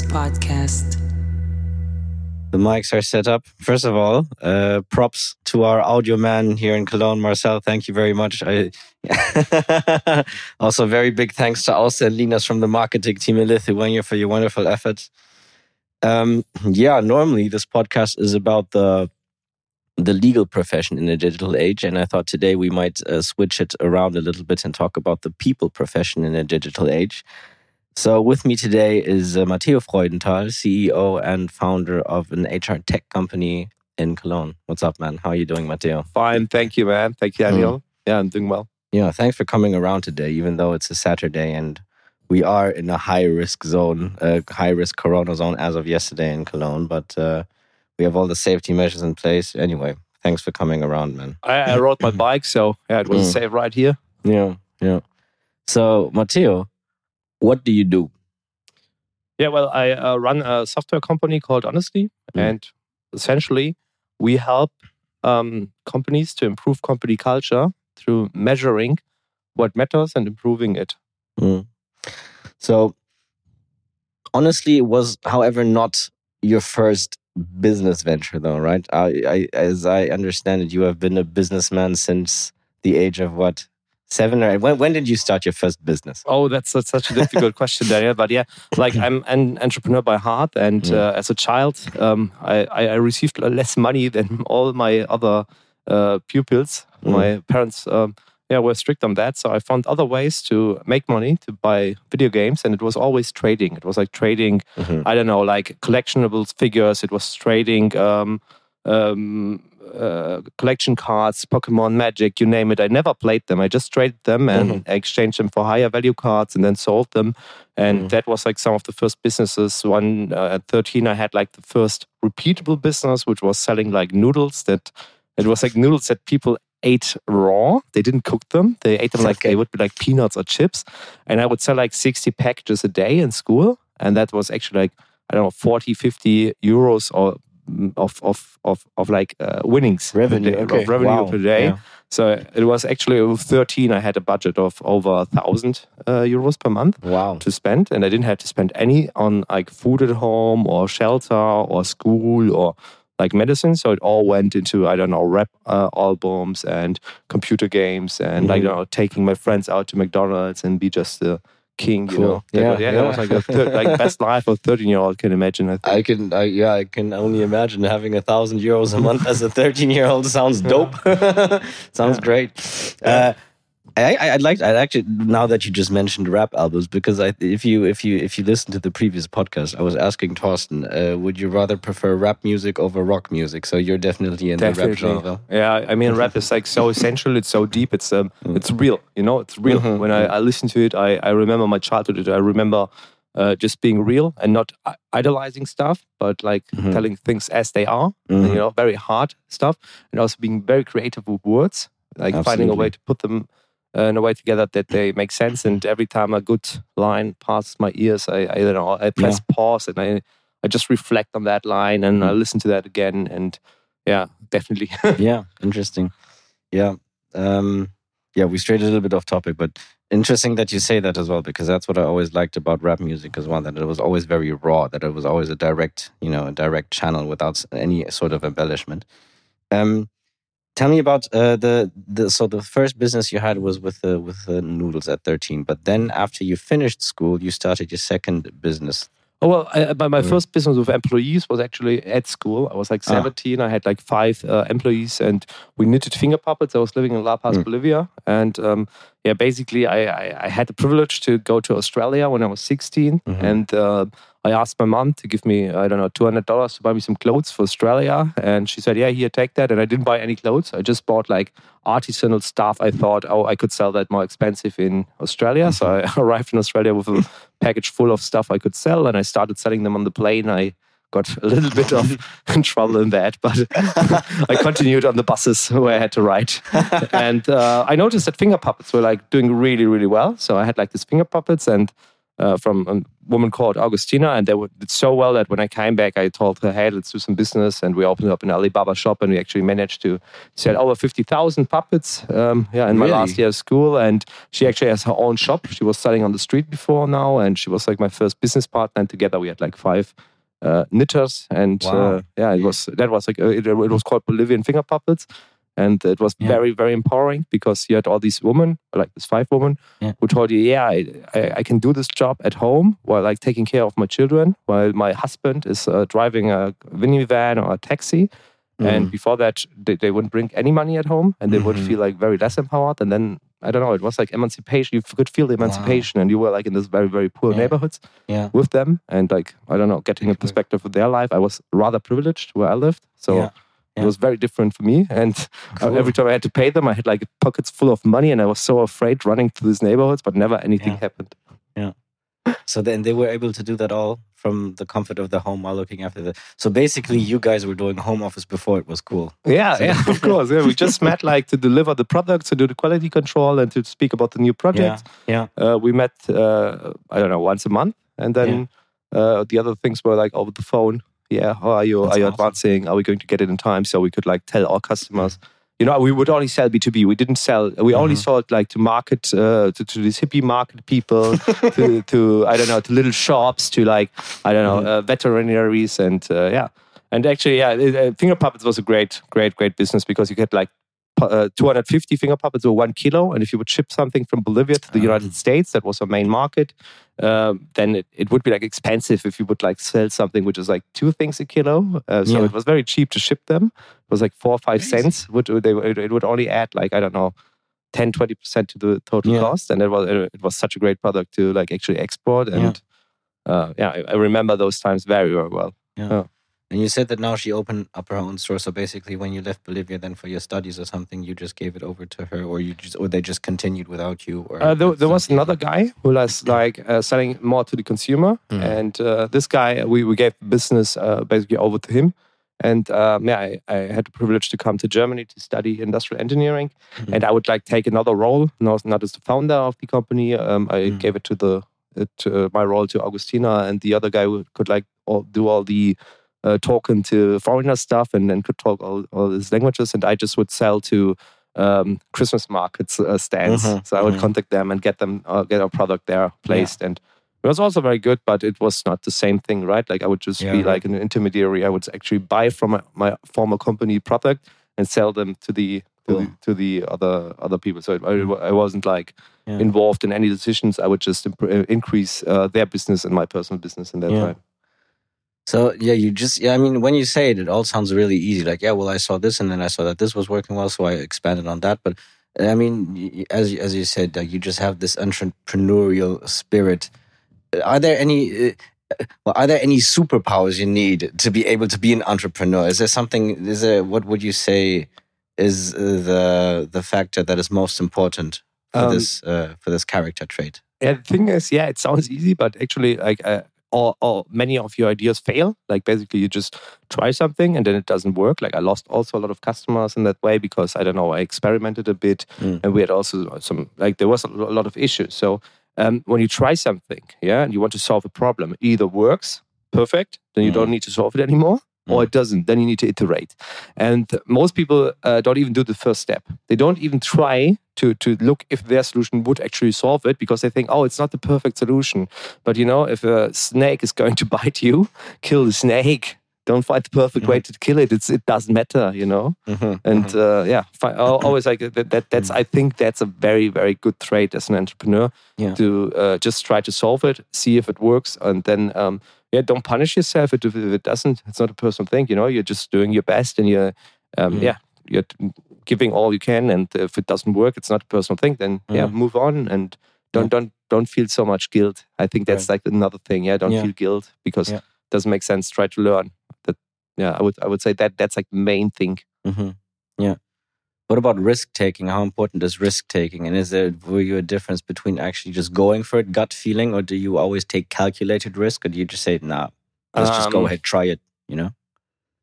Podcast. The mics are set up. First of all, uh, props to our audio man here in Cologne, Marcel. Thank you very much. I, also, very big thanks to Auster and Linas from the marketing team in Lithuania for your wonderful efforts. Um, yeah, normally this podcast is about the the legal profession in the digital age, and I thought today we might uh, switch it around a little bit and talk about the people profession in the digital age. So, with me today is uh, Mateo Freudenthal, CEO and founder of an HR tech company in Cologne. What's up, man? How are you doing, Mateo? Fine, thank you, man. Thank you, Daniel. Mm. Yeah, I'm doing well. Yeah, thanks for coming around today, even though it's a Saturday and we are in a high risk zone, a high risk corona zone as of yesterday in Cologne, but uh, we have all the safety measures in place. Anyway, thanks for coming around, man. I, I rode my bike, so yeah, it was mm. safe right here. Yeah, yeah. So, Mateo, what do you do? Yeah, well, I uh, run a software company called Honestly, mm. and essentially we help um, companies to improve company culture through measuring what matters and improving it. Mm. So, honestly, it was, however, not your first business venture, though, right? I, I, as I understand it, you have been a businessman since the age of what seven or eight. When, when did you start your first business? Oh, that's, that's such a difficult question, Daniel. But yeah, like I'm an entrepreneur by heart, and mm. uh, as a child, um, I, I received less money than all my other uh, pupils. Mm. My parents. Um, yeah, were strict on that. So I found other ways to make money to buy video games, and it was always trading. It was like trading, mm-hmm. I don't know, like collectionables figures. It was trading um, um, uh, collection cards, Pokemon, Magic, you name it. I never played them. I just traded them and mm-hmm. exchanged them for higher value cards and then sold them. And mm-hmm. that was like some of the first businesses. One uh, at 13, I had like the first repeatable business, which was selling like noodles that it was like noodles that people ate raw. They didn't cook them. They ate them like okay. they would be like peanuts or chips. And I would sell like 60 packages a day in school. And that was actually like, I don't know, 40, 50 euros or of of of of like uh, winnings revenue okay. of revenue wow. per day. Yeah. So it was actually with 13. I had a budget of over a thousand uh, euros per month. Wow. to spend, and I didn't have to spend any on like food at home or shelter or school or like medicine. So it all went into I don't know rap uh, albums and computer games and mm-hmm. like you know taking my friends out to McDonald's and be just a king, you know. Yeah, yeah, yeah, that was like a like best life a thirteen year old can imagine. I, I can, I, yeah, I can only imagine having a thousand euros a month as a thirteen year old sounds dope. sounds great. Uh, I, would like. I'd actually now that you just mentioned rap albums because I, if you if you if you listen to the previous podcast, I was asking Torsten, uh, would you rather prefer rap music over rock music? So you're definitely in definitely. the rap genre. Yeah, I mean, rap is like so essential. It's so deep. It's um, mm. it's real. You know, it's real. Mm-hmm. When I, I listen to it, I I remember my childhood. I remember. Uh, just being real and not idolizing stuff, but like mm-hmm. telling things as they are, mm-hmm. you know, very hard stuff, and also being very creative with words, like Absolutely. finding a way to put them uh, in a way together that they make sense. And every time a good line passes my ears, I, I don't know, I press yeah. pause and I, I just reflect on that line and mm. I listen to that again. And yeah, definitely. yeah, interesting. Yeah. Um, yeah, we strayed a little bit off topic, but interesting that you say that as well, because that's what I always liked about rap music as well, that it was always very raw, that it was always a direct, you know, a direct channel without any sort of embellishment. Um, Tell me about uh, the the so the first business you had was with the with the noodles at thirteen, but then after you finished school, you started your second business. Oh well, I, my, my mm. first business with employees was actually at school. I was like ah. seventeen. Ah. I had like five uh, employees, and we knitted finger puppets. I was living in La Paz, mm. Bolivia, and um, yeah, basically, I, I, I had the privilege to go to Australia when I was 16, mm-hmm. and uh, I asked my mom to give me, I don't know, $200 to buy me some clothes for Australia. And she said, Yeah, here, take that. And I didn't buy any clothes. I just bought like artisanal stuff. I thought, oh, I could sell that more expensive in Australia. Mm-hmm. So I arrived in Australia with a package full of stuff I could sell. And I started selling them on the plane. I got a little bit of trouble in that, but I continued on the buses where I had to ride. and uh, I noticed that finger puppets were like doing really, really well. So I had like these finger puppets and uh, from a woman called Augustina, and they did so well that when I came back, I told her, "Hey, let's do some business," and we opened up an Alibaba shop, and we actually managed to sell over fifty thousand puppets. Um, yeah, in my Really? last year of school, and she actually has her own shop. She was selling on the street before now, and she was like my first business partner. And together we had like five uh, knitters, and Wow. uh, yeah, it was that was like uh, it, it was called Bolivian finger puppets. And it was Yeah. very, very empowering because you had all these women, like this five women, Yeah. who told you, yeah, I, I, I can do this job at home while like taking care of my children, while my husband is uh, driving a minivan or a taxi. And Mm. before that, they, they wouldn't bring any money at home and they would Mhm. feel like very less empowered. And then, I don't know, it was like emancipation. You could feel the emancipation and you were like in this very, very poor Yeah. neighborhoods with them. And like, I don't know, getting a perspective of their life. I was rather privileged where I lived. So Yeah. Yeah. it was very different for me. And Cool. every time I had to pay them, I had like pockets full of money and I was so afraid running through these neighborhoods, but never anything Yeah. happened. Yeah. So then they were able to do that all from the comfort of the home while looking after the. So basically, you guys were doing home office before it was cool. Yeah, So- yeah, of course. Yeah, we just met like to deliver the products, to do the quality control, and to speak about the new project. Yeah. Uh, we met, uh, I don't know, once a month, and then uh, the other things were like over the phone. Yeah, how are you? That's are you awesome. advancing? Are we going to get it in time? So we could like tell our customers. You know, we would only sell B two B. We didn't sell. We only Mhm. sold like to market uh, to, to these hippie market people, to to I don't know, to little shops, to like I don't know, Mhm. uh, veterinaries, and uh, yeah. And actually, yeah, uh, finger puppets was a great, great, great business because you get like uh, 250 finger puppets were one kilo. And if you would ship something from Bolivia to the Ah. United States, that was our main market, um, then it, it would be like expensive if you would like sell something which is like two things a kilo. Uh, so Yeah. it was very cheap to ship them. It was like four or five Crazy. cents. Would they, it, it would only add like I don't know. 10 20% to the total Yeah. cost and it was it was such a great product to like actually export and uh, yeah I, I remember those times very very well And you said that now she opened up her own store. So basically, when you left Bolivia, then for your studies or something, you just gave it over to her, or you just, or they just continued without you. Or Uh, there, there was another guy who was like uh, selling more to the consumer, Mhm. and uh, this guy we, we gave business uh, basically over to him. And um, yeah, I, I had the privilege to come to Germany to study industrial engineering, Mhm. and I would like take another role, not, not as the founder of the company. Um, I Mhm. gave it to the it, uh, my role to Augustina, and the other guy who could like all, do all the uh, talking to foreigner stuff and then could talk all, all these languages, and I just would sell to um, Christmas markets uh, stands. Mhm, So I would mhm. contact them and get them uh, get our product there placed, and it was also very good. But it was not the same thing, right? Like I would just Yeah, be right. like an intermediary. I would actually buy from my, my former company product and sell them to the to, the, to the other other people. So I, I wasn't like Yeah. involved in any decisions. I would just uh, increase uh, their business and my personal business in that Yeah. time. So yeah, you just yeah. I mean, when you say it, it all sounds really easy. Like yeah, well, I saw this, and then I saw that this was working well, so I expanded on that. But I mean, as you- as you said, like, you just have this entrepreneurial spirit. Are there any? Uh, well, are there any superpowers you need to be able to be an entrepreneur? Is there something? Is there what would you say is uh, the the factor that is most important for Um, this uh, for this character trait? Yeah, the thing is, yeah, it sounds easy, but actually, like, uh, all many of your ideas fail. Like, basically, you just try something and then it doesn't work. Like, I lost also a lot of customers in that way because I don't know, I experimented a bit, Mm. and we had also some like there was a lot of issues. So, um, when you try something, yeah, and you want to solve a problem, either works perfect, then you Mm. don't need to solve it anymore. Or Mm. it doesn't, then you need to iterate. And most people uh, don't even do the first step. They don't even try to to look if their solution would actually solve it because they think, oh, it's not the perfect solution. But you know, if a snake is going to bite you, kill the snake. Don't find the perfect way to kill it. It's it doesn't matter, you know. Mhm, And mhm. uh, yeah, fi- always like that, that. That's I think that's a very very good trait as an entrepreneur Yeah. to uh, just try to solve it, see if it works, and then um, yeah, don't punish yourself if, if it doesn't. It's not a personal thing, you know. You're just doing your best, and you're um, Mm. yeah, you're giving all you can. And if it doesn't work, it's not a personal thing. Then yeah, Mm. move on and don't don't don't feel so much guilt. I think that's like another thing. Yeah, don't Yeah. feel guilt because Yeah. Doesn't make sense. Try to learn. That yeah, I would I would say that that's like the main thing. hmm Yeah. What about risk taking? How important is risk taking? And is there were you a difference between actually just going for it, gut feeling, or do you always take calculated risk, or do you just say, "Nah, let's just go Um, ahead, try it"? You know?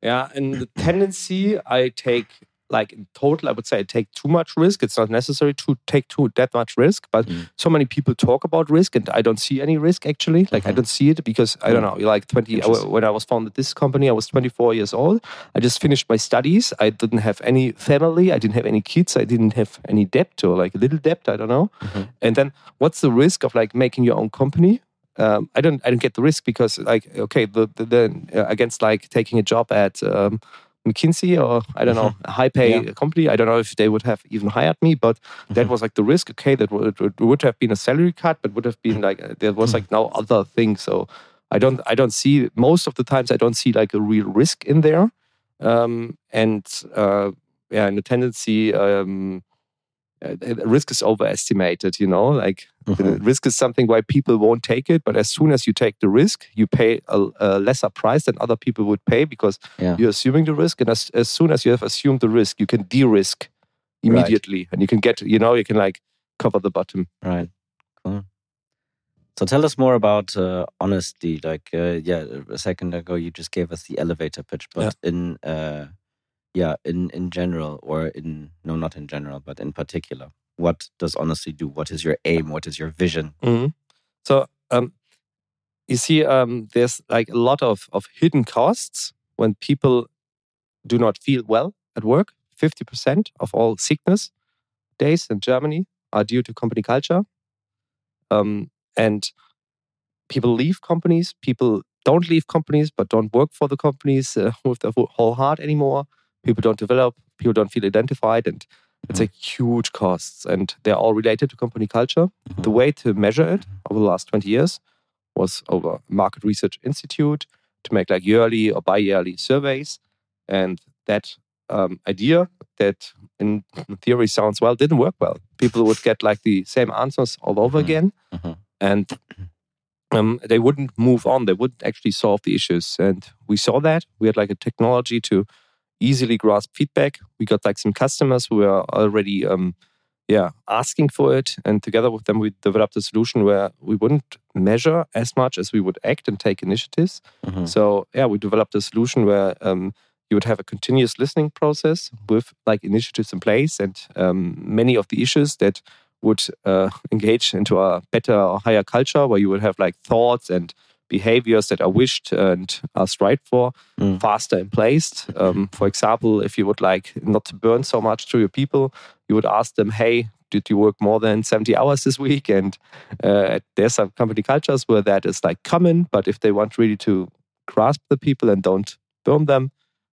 Yeah, and the tendency I take like in total, I would say I take too much risk. It's not necessary to take too that much risk, but Mm. so many people talk about risk, and I don't see any risk actually. Like I Mhm. don't see it because I don't know. Like twenty when I was founded this company, I was twenty four years old. I just finished my studies. I didn't have any family. I didn't have any kids. I didn't have any debt or like a little debt. I don't know. Mhm. And then what's the risk of like making your own company? Um, I don't I don't get the risk because like okay the the, the uh, against like taking a job at um, McKinsey or I don't know a high pay Mm-hmm. Yeah. company. I don't know if they would have even hired me, but that Mhm. was like the risk. Okay, that would, would have been a salary cut, but would have been like there was like no other thing. So I don't I don't see most of the times I don't see like a real risk in there, um, and uh, yeah, and the tendency. Um, risk is overestimated, you know. Like the Mhm. risk is something why people won't take it, but as soon as you take the risk, you pay a, a lesser price than other people would pay because Yeah. you're assuming the risk. And as, as soon as you have assumed the risk, you can de-risk immediately, and you can get, you know, you can like cover the bottom. Right. Cool. So tell us more about uh, Honestly. Like, uh, yeah, a second ago you just gave us the elevator pitch, but in, uh, yeah, in in general, or in no, not in general, but in particular, what does Honestly do? What is your aim? What is your vision? So um, you see, um, there's like a lot of, of hidden costs when people do not feel well at work. 50% of all sickness days in Germany are due to company culture. Um, and people leave companies, people don't leave companies, but don't work for the companies uh, with their whole heart anymore. People don't develop, people don't feel identified, and it's Mhm. like huge costs. And they're all related to company culture. The way to measure it over the last 20 years was over Market Research Institute to make like yearly or bi-yearly surveys. And that um, idea that in theory sounds well didn't work well. People would get like the same answers all over Mhm. again, Mhm. and um, they wouldn't move on. They wouldn't actually solve the issues. And we saw that. We had like a technology to easily grasp feedback. We got like some customers who were already um, yeah, asking for it. And together with them, we developed a solution where we wouldn't measure as much as we would act and take initiatives. Mhm. So yeah, we developed a solution where um, you would have a continuous listening process with like initiatives in place and um, many of the issues that would uh, engage into a better or higher culture where you would have like thoughts and behaviors that are wished and are strived for Mm. faster in place. Um, for example, if you would like not to burn so much to your people, you would ask them, hey, did you work more than 70 hours this week? And uh, there's some company cultures where that is like common, but if they want really to grasp the people and don't burn them,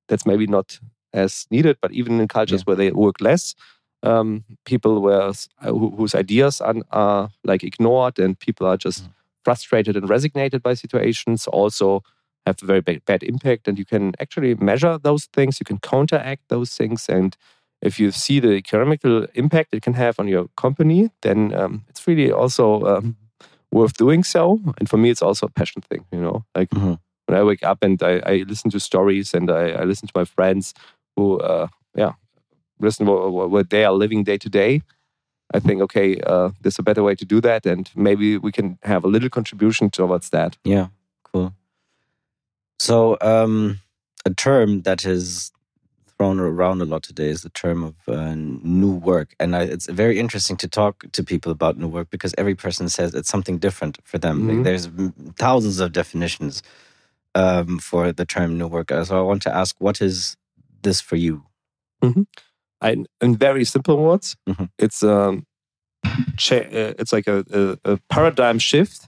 that's maybe not as needed. But even in cultures where they work less, um, people where, who, whose ideas are, are like ignored and people are just Mm. Frustrated and resignated by situations also have a very bad, bad impact. And you can actually measure those things, you can counteract those things. And if you see the economical impact it can have on your company, then um, it's really also um, worth doing so. And for me, it's also a passion thing, you know, like Mhm. when I wake up and I, I listen to stories and I, I listen to my friends who, uh, yeah, listen what- what they are living day to day. I think, okay, uh, there's a better way to do that, and maybe we can have a little contribution towards that. Yeah, cool. So, um, a term that is thrown around a lot today is the term of uh, new work, and I, it's very interesting to talk to people about new work because every person says it's something different for them. Like, Mhm. there's thousands of definitions um, for the term new work. So, I want to ask, what is this for you? I, in very simple words, Mhm. it's um, uh, it's like a, a, a paradigm shift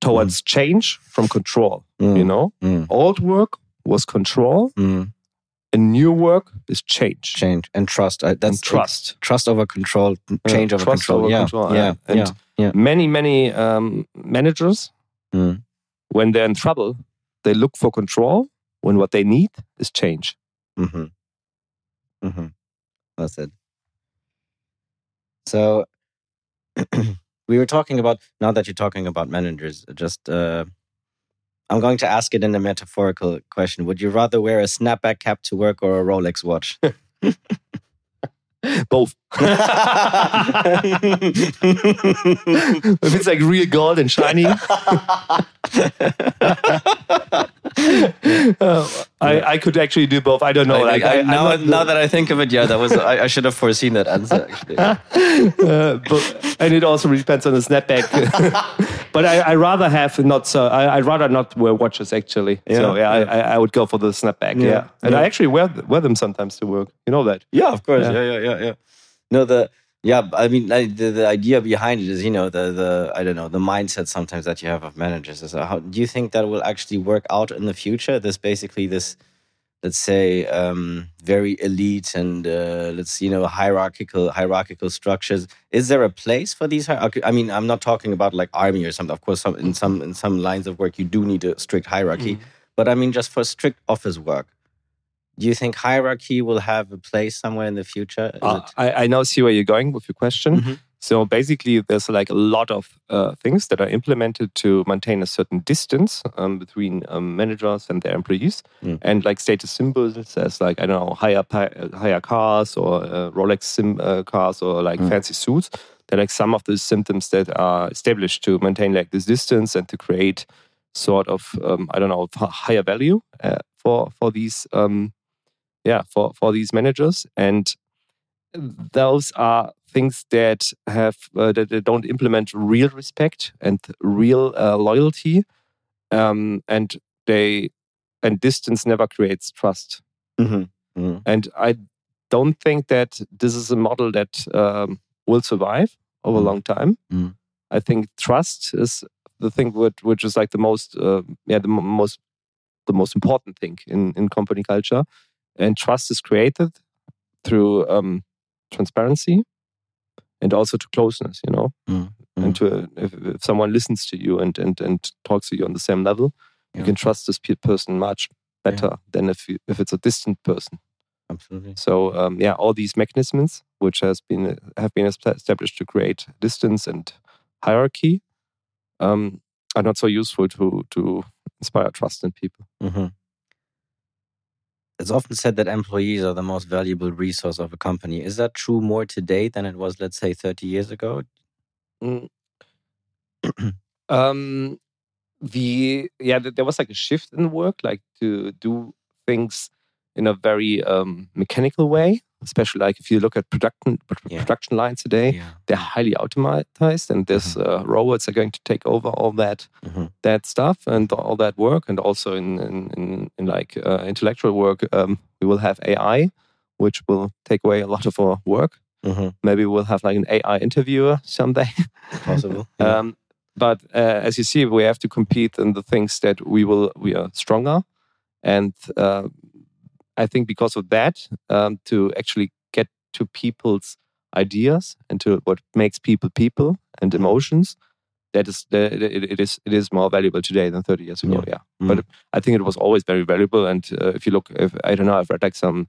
towards change from control. Mm, You know, mm, old work was control, mm, and new work is change. change and trust. I, that's and trust. trust over control, change over trust control. over yeah, control, yeah, yeah. And yeah, yeah. Many, many um, managers, Mm. when they're in trouble, they look for control when what they need is change. Mm-hmm. Mm-hmm. That's it. So we were talking about now that you're talking about managers, just uh I'm going to ask it in a metaphorical question. Would you rather wear a snapback cap to work or a Rolex watch? Both. if it's like real gold and shiny, Uh, I, I could actually do both. I don't know. I, like I, now, now that I think of it, yeah, that was I, I should have foreseen that answer. Actually, uh, but, and it also depends on the snapback. but I, I rather have not so. I, I'd rather not wear watches actually. so Yeah, yeah, yeah. I, I, would go for the snapback. Yeah, Yeah, and yeah. I actually wear wear them sometimes to work. You know that. yeah, of course, Yeah. yeah, yeah, yeah, yeah. No, the yeah, I mean, I, the the idea behind it is, you know, the the I don't know, the mindset sometimes that you have of managers is uh, how do you think that will actually work out in the future? This basically this. Let's say um, very elite and uh, let's you know hierarchical hierarchical structures. Is there a place for these? I mean, I'm not talking about like army or something. Of course, some in some in some lines of work you do need a strict hierarchy. But I mean, just for strict office work, do you think hierarchy will have a place somewhere in the future? Uh, I, I now see where you're going with your question. Mhm. So basically, there's like a lot of uh, things that are implemented to maintain a certain distance um, between um, managers and their employees, Mm. and like status symbols as like I don't know higher uh, higher cars or uh, Rolex sim uh, cars or like Mm. fancy suits. They're like some of the symptoms that are established to maintain like this distance and to create sort of um, I don't know higher value uh, for for these um, yeah for for these managers and those are things that have uh, that they don't implement real respect and real uh, loyalty um, and they and distance never creates trust Mhm. Mhm. and i don't think that this is a model that um, will survive over a Mm. long time Mm. i think trust is the thing which, which is like the most uh, yeah the mo- most the most important thing in in company culture and trust is created through um, transparency and also to closeness you know? Mm. and to if, if someone listens to you and, and and talks to you on the same level you can trust this pe- person much better than if you, if it's a distant person. Absolutely. so um, yeah all these mechanisms which has been have been established to create distance and hierarchy um, are not so useful to to inspire trust in people. Hmm It's often said that employees are the most valuable resource of a company. Is that true more today than it was, let's say, 30 years ago? Mm. um, the yeah, there was like a shift in work, like to do things in a very um, mechanical way. Especially like if you look at production Yeah. production lines today, Yeah. they're highly automatized, and this uh, robots are going to take over all that Mhm. that stuff and all that work, and also in in, in, in like uh, intellectual work, um, we will have AI, which will take away a lot of our work. Mhm. Maybe we'll have like an AI interviewer someday. Possible. Yeah. Um, but uh, as you see, we have to compete in the things that we will we are stronger, and uh, I think because of that, um, to actually get to people's ideas and to what makes people people and emotions, that is the, it, it is it is more valuable today than thirty years ago. Yeah, Mm. but I think it was always very valuable. And uh, if you look, if, I don't know, I've read like some.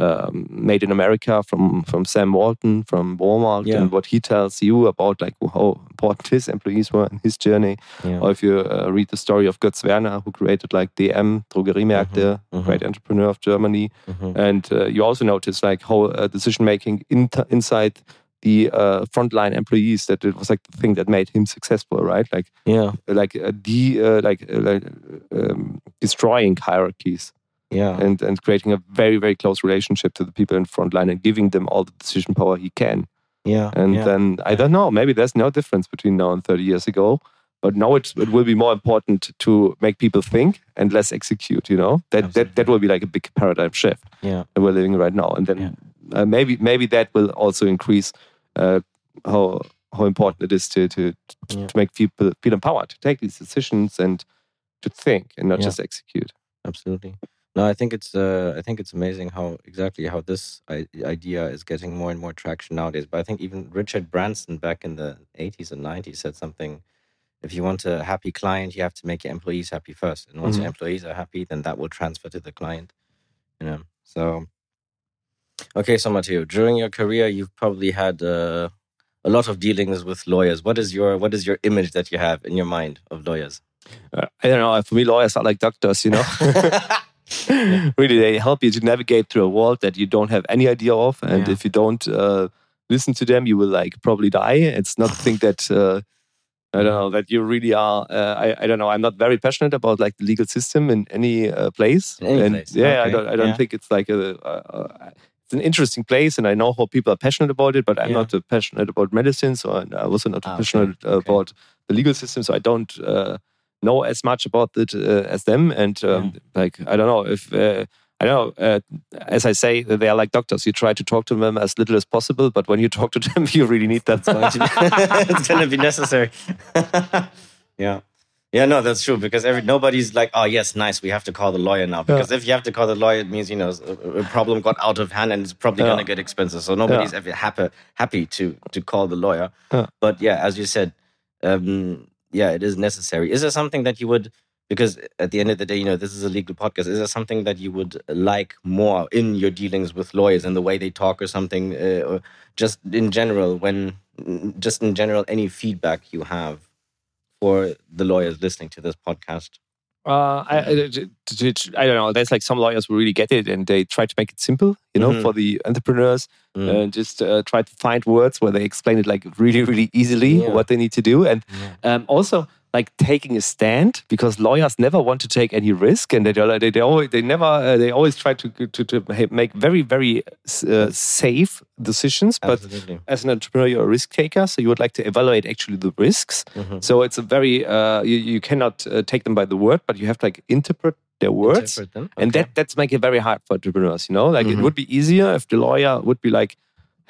Um, made in America from from Sam Walton from Walmart Yeah. and what he tells you about like how important his employees were in his journey. yeah. Or if you uh, read the story of Götz Werner, who created like DM Drogeriemärkte, Mhm. great entrepreneur of Germany, Mhm. and uh, you also notice like how uh, decision making in inside the uh, frontline employees that it was like the thing that made him successful, right? Like Yeah. like uh, de uh, like uh, like um, destroying hierarchies Yeah. and and creating a very very close relationship to the people in frontline and giving them all the decision power he can. Yeah. And yeah. then I don't know, maybe there's no difference between now and 30 years ago. But now it's, it will be more important to make people think and less execute. You know that that, that will be like a big paradigm shift yeah. that we're living right now. And then uh, maybe maybe that will also increase uh, how how important it is to to to, Yeah. to make people feel empowered to take these decisions and to think and not Yeah. just execute. Absolutely. No, I think it's uh, I think it's amazing how exactly how this I- idea is getting more and more traction nowadays. But I think even Richard Branson back in the 80s and 90s said something. If you want a happy client, you have to make your employees happy first, and once your Mhm. employees are happy, then that will transfer to the client. You know. So, okay, so Mateo, during your career, you've probably had uh, a lot of dealings with lawyers. What is your what is your image that you have in your mind of lawyers? Uh, I don't know. For me, lawyers are like doctors. You know. really they help you to navigate through a world that you don't have any idea of and Yeah. if you don't uh, listen to them you will like probably die it's not a thing that uh, I don't know that you really are. Uh, I I don't know. I'm not very passionate about like the legal system in any uh, place. Any and place, yeah, I don't. I don't yeah. think it's like a. a, it's an interesting place, and I know how people are passionate about it. But I'm Yeah. not uh, passionate about medicine, so I I also not Ah, passionate uh, okay. about the legal system. So I don't uh, know as much about it uh, as them. And um, like I don't know if. Uh, I don't know. Uh, as I say, they are like doctors. You try to talk to them as little as possible, but when you talk to them, you really need that. going to be, it's going to be necessary. yeah. Yeah, no, that's true because every nobody's like, oh yes, nice, we have to call the lawyer now. Because if you have to call the lawyer, it means you know a, problem got out of hand and it's probably Yeah. going to get expensive. So nobody's ever happy happy to to call the lawyer. Yeah. But yeah, as you said, um, yeah, it is necessary. Is there something that you would? Because at the end of the day, you know, this is a legal podcast. Is there something that you would like more in your dealings with lawyers and the way they talk, or something, uh, or just in general, when just in general, any feedback you have for the lawyers listening to this podcast? Uh, I, I, don't know. There's like some lawyers who really get it and they try to make it simple, you know, Mhm. for the entrepreneurs Mm. and just uh, try to find words where they explain it like really, really easily Yeah. what they need to do. And um, also like taking a stand because lawyers never want to take any risk and they they, they always they never uh, they always try to to, to make very very uh, safe decisions. But Absolutely. as an entrepreneur, you're a risk taker, so you would like to evaluate actually the risks. Mhm. So it's a very uh, you, you cannot uh, take them by the word, but you have to like interpret their words, Interpret them. and Okay. that that's make it very hard for entrepreneurs. You know, like Mhm. it would be easier if the lawyer would be like,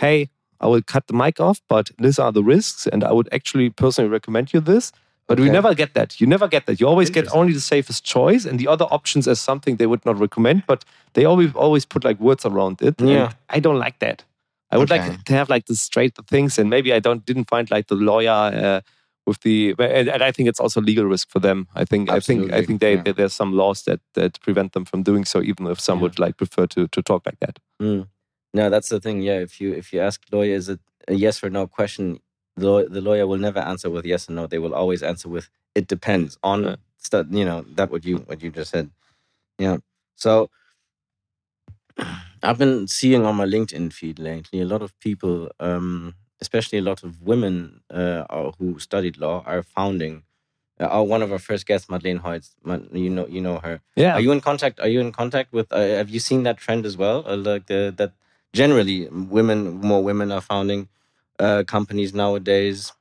"Hey, I will cut the mic off, but these are the risks, and I would actually personally recommend you this." But we never get that. You never get that. You always get only the safest choice, and the other options as something they would not recommend. But they always always put like words around it. Yeah. I don't like that. I would Okay. like to have like the straight things, and maybe I don't didn't find like the lawyer uh, with the, and, and I think it's also legal risk for them. I think I think I think they, yeah. there- there's some laws that that prevent them from doing so, even if some Yeah. would like prefer to to talk like that. Mm. No, that's the thing. Yeah, if you if you ask lawyer, is it a yes or no question? The, the lawyer will never answer with yes or no. They will always answer with it depends on Yeah. stu- you know that what you what you just said. Yeah. So I've been seeing on my LinkedIn feed lately a lot of people, um, especially a lot of women uh, who studied law, are founding. Uh, our- one of our first guests, Madeleine Hoyts, you know you know her. Yeah, Are you in contact? Are you in contact with? Uh, have you seen that trend as well? Uh, like the, that generally women, more women are founding uh, companies nowadays.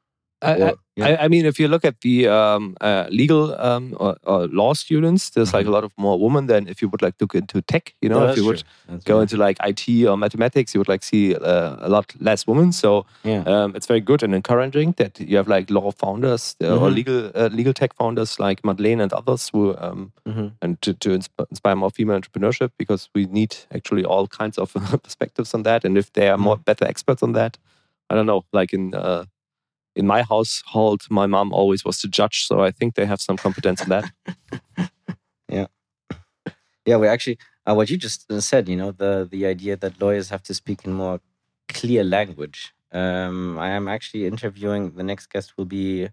I, I, Or- yeah. I, I mean, if you look at the um, uh, legal um, or, or law students, there's like a lot of more women than if you would like look into tech. You know, No, if you would true. Go true. into like IT or mathematics, you would like see uh, a lot less women. So yeah, um, it's very good and encouraging that you have like law founders uh, or Mhm. legal uh, legal tech founders like Madeleine and others who um, Mhm. and to, to insp- inspire more female entrepreneurship because we need actually all kinds of perspectives on that. And if they are more better experts on that, I don't know. Like in uh, in my household, my mom always was the judge, so I think they have some competence in that. yeah. Yeah. We actually, uh, what you just uh, said, you know, the the idea that lawyers have to speak in more clear language. Um, I am actually interviewing. The next guest will be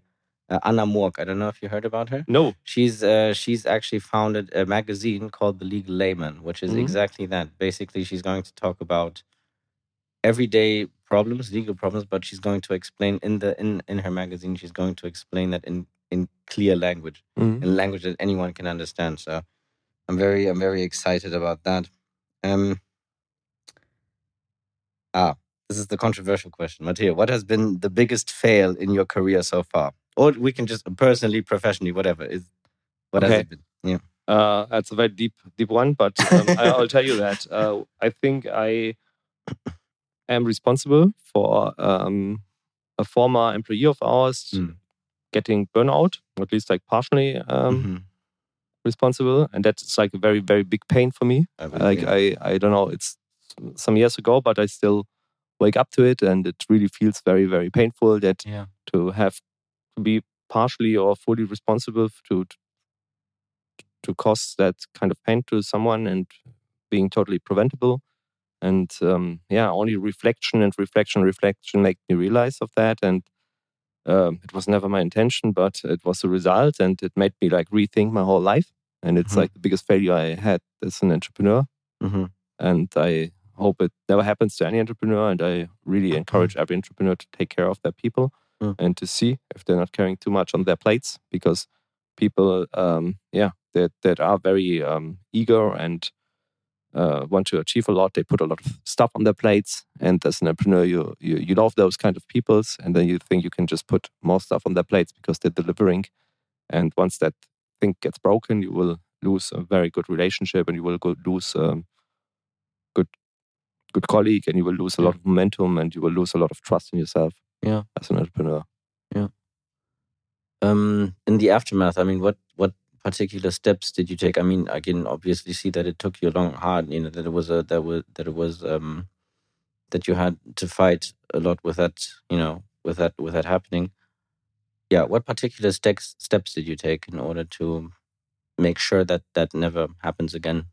uh, Anna Morg. I don't know if you heard about her. No, She's uh, she's actually founded a magazine called The Legal Layman, which is Mhm. exactly that. Basically, she's going to talk about everyday problems, legal problems, but she's going to explain in the in in her magazine. She's going to explain that in in clear language, Mhm. in language that anyone can understand. So, I'm very I'm very excited about that. Um. Ah, this is the controversial question, Mateo. What has been the biggest fail in your career so far? Or we can just personally, professionally, whatever. Is what has it been? Yeah. Uh, that's a very deep, deep one, but um, I, I'll tell you that uh, I think I am responsible for um, a former employee of ours Mm. getting burnout, at least like partially um, Mhm. responsible, and that's like a very, very big pain for me. I would Like agree. I, I don't know, it's some years ago, but I still wake up to it, and it really feels very, very painful that yeah. to have to be partially or fully responsible to to cause that kind of pain to someone and being totally preventable and um, yeah only reflection and reflection reflection make me realize of that. And um, it was never my intention but it was a result and it made me like rethink my whole life. And it's Mhm. like the biggest failure i had as an entrepreneur. Hmm and i hope it never happens to any entrepreneur and i really encourage every entrepreneur to take care of their people mm. and to see if they're not carrying too much on their plates because people, um, yeah, that that are very um, eager and uh, want to achieve a lot. They put a lot of stuff on their plates, and as an entrepreneur, you, you you love those kind of peoples, and then you think you can just put more stuff on their plates because they're delivering. And once that thing gets broken, you will lose a very good relationship, and you will go lose um, good good colleague, and you will lose a lot of momentum, and you will lose a lot of trust in yourself. Yeah, as an entrepreneur. Yeah. Um, in the aftermath, I mean, what what particular steps did you take? I mean, I can obviously see that it took you a long, hard. You know that it was a that was that it was um that you had to fight a lot with that. You know, with that with that happening. Yeah, what particular steps steps did you take in order to make sure that that never happens again?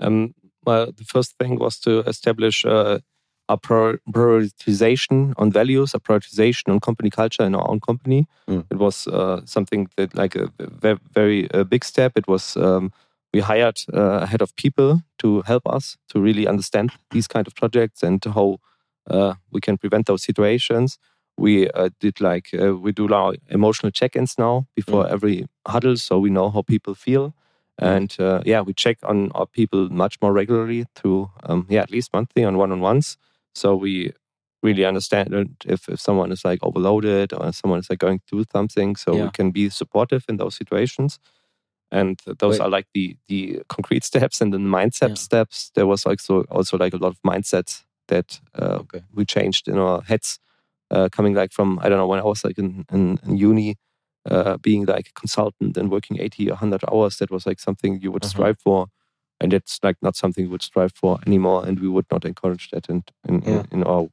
Um, well, the first thing was to establish uh, a prioritization on values, a prioritization on company culture in our own company. Mm. It was uh, something that, like, a very, very uh, big step. It was um, we hired uh, a head of people to help us to really understand these kind of projects and how uh, we can prevent those situations. We uh, did like uh, we do our emotional check-ins now before mm. every huddle, so we know how people feel. And yeah, we check on our people much more regularly through um, yeah at least monthly on one-on-ones so we really understand if, if someone is like overloaded or someone is like going through something. So yeah. we can be supportive in those situations. And those Wait. are like the the concrete steps and the mindset yeah. steps. There was also also like a lot of mindsets that uh, okay. we changed in our heads, uh, coming like from I don't know when I was like in, in, in uni, uh, being like a consultant and working 80 or 100 hours. That was like something you would uh-huh. strive for and it's like not something we would strive for anymore and we would not encourage that in in, yeah. in, in, our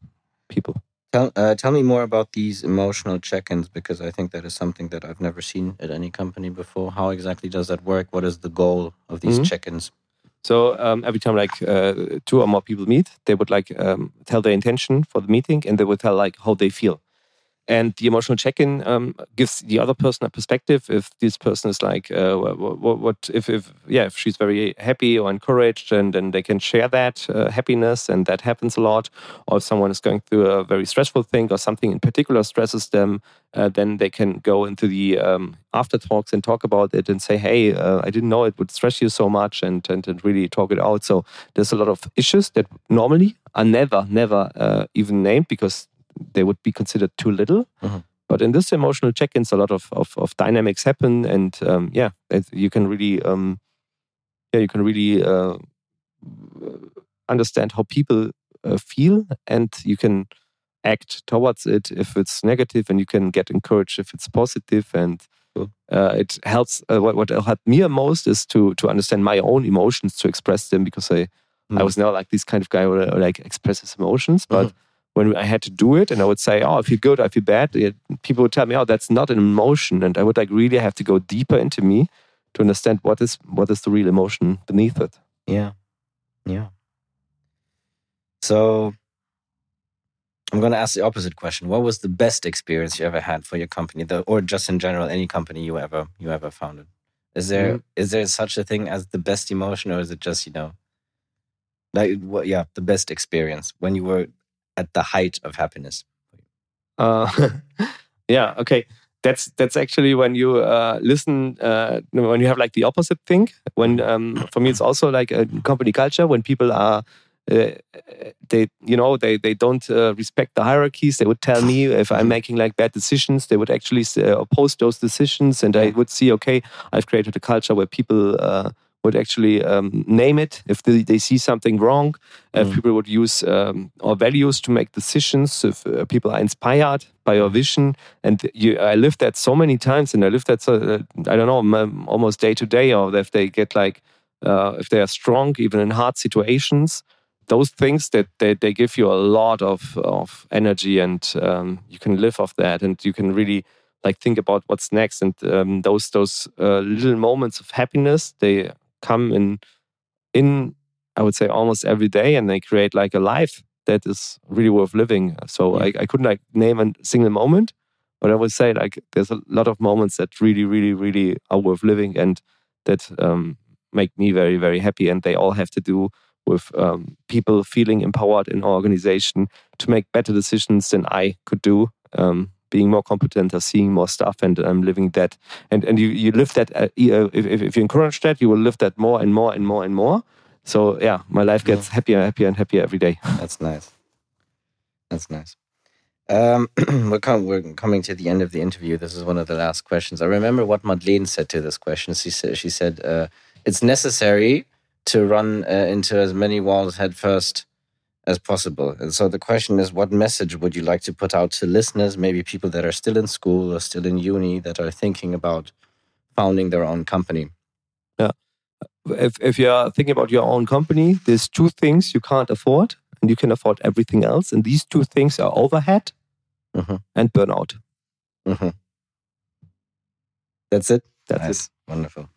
people. Tell, uh, tell me more about these emotional check-ins because i think that is something that i've never seen at any company before. How exactly does that work? What is the goal of these mm-hmm. check-ins? So um, every time like uh, two or more people meet they would like um, tell their intention for the meeting and they would tell like how they feel and the emotional check-in um, gives the other person a perspective. If this person is like uh, what, what, if, if yeah if she's very happy or encouraged and then they can share that uh, happiness and that happens a lot. Or if someone is going through a very stressful thing or something in particular stresses them uh, then they can go into the um, after talks and talk about it and say hey uh, i didn't know it would stress you so much and, and, and really talk it out. So there's a lot of issues that normally are never never uh, even named because they would be considered too little. Mm-hmm. But in this emotional check-ins, a lot of, of, of dynamics happen, and um, yeah, you can really, um, yeah, you can really uh, understand how people uh, feel, and you can act towards it if it's negative, and you can get encouraged if it's positive, and uh, it helps. Uh, what, what helped me most is to to understand my own emotions, to express them, because I mm. I was never like this kind of guy who like expresses emotions, but mm-hmm when I had to do it and I would say, oh, I feel good, I feel bad, people would tell me, oh, that's not an emotion. And I would like really have to go deeper into me to understand what is what is the real emotion beneath it. Yeah. Yeah. So I'm going to ask the opposite question. What was the best experience you ever had for your company, or just in general, any company you ever you ever founded? Is there mm. is there such a thing as the best emotion, or is it just you know, like what? Yeah, the best experience when you were at the height of happiness? Uh, yeah. Okay. That's that's actually when you uh, listen uh, when you have like the opposite thing. When um, for me it's also like a company culture when people are uh, they you know they they don't uh, respect the hierarchies they would tell me if i'm making like bad decisions they would actually uh, oppose those decisions and i would see okay i've created a culture where people uh, would actually um, name it if they, they, see something wrong. Uh, mm. People would use um, our values to make decisions. If uh, people are inspired by our vision, and you, I lived that so many times, and I lived that so, uh, I don't know almost day to day, or if they get like uh, if they are strong even in hard situations. Those things that they, they give you a lot of, of energy, and um, you can live off that, and you can really like think about what's next and um, those those uh, little moments of happiness they come in in I would say almost every day, and they create like a life that is really worth living. So I, I couldn't like name a single moment, but I would say like there's a lot of moments that really, really, really are worth living and that um, make me very, very happy. And they all have to do with um, people feeling empowered in our organization to make better decisions than I could do. Um, being more competent or seeing more stuff and um, living that and and you you live that uh, if, if you encourage that you will live that more and more and more and more so yeah my life gets yeah. happier happier and happier every day that's nice that's nice um, we're, com- we're, coming to the end of the interview. This is one of the last questions. I remember what Madeleine said to this question. She said, she said uh, it's necessary to run uh, into as many walls headfirst as possible. And so the question is, what message would you like to put out to listeners, maybe people that are still in school or still in uni that are thinking about founding their own company? Yeah. If, if you're thinking about your own company, there's two things you can't afford and you can afford everything else. And these two things are overhead mm-hmm. and burnout. Mm-hmm. That's it. That's nice. it. Wonderful.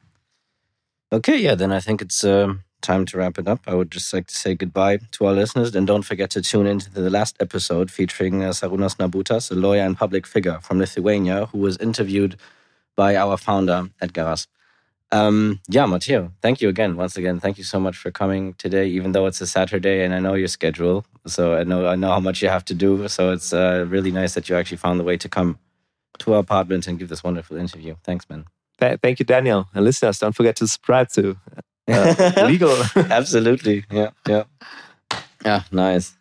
Okay, yeah, then I think it's um, time to wrap it up. I would just like to say goodbye to our listeners, and don't forget to tune into the last episode featuring uh, Sarunas Narbutas, a lawyer and public figure from Lithuania, who was interviewed by our founder Edgaras. Um, yeah, Mateo, thank you again. Once again, thank you so much for coming today, even though it's a Saturday and I know your schedule. So I know I know how much you have to do. So it's uh, really nice that you actually found the way to come to our apartment and give this wonderful interview. Thanks, man. Thank you, Daniel. And listeners, don't forget to subscribe to uh, Legal. Absolutely. Yeah. Yeah. Yeah. Nice.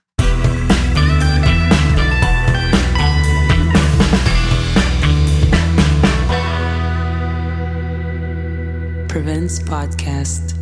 Prevence Podcast.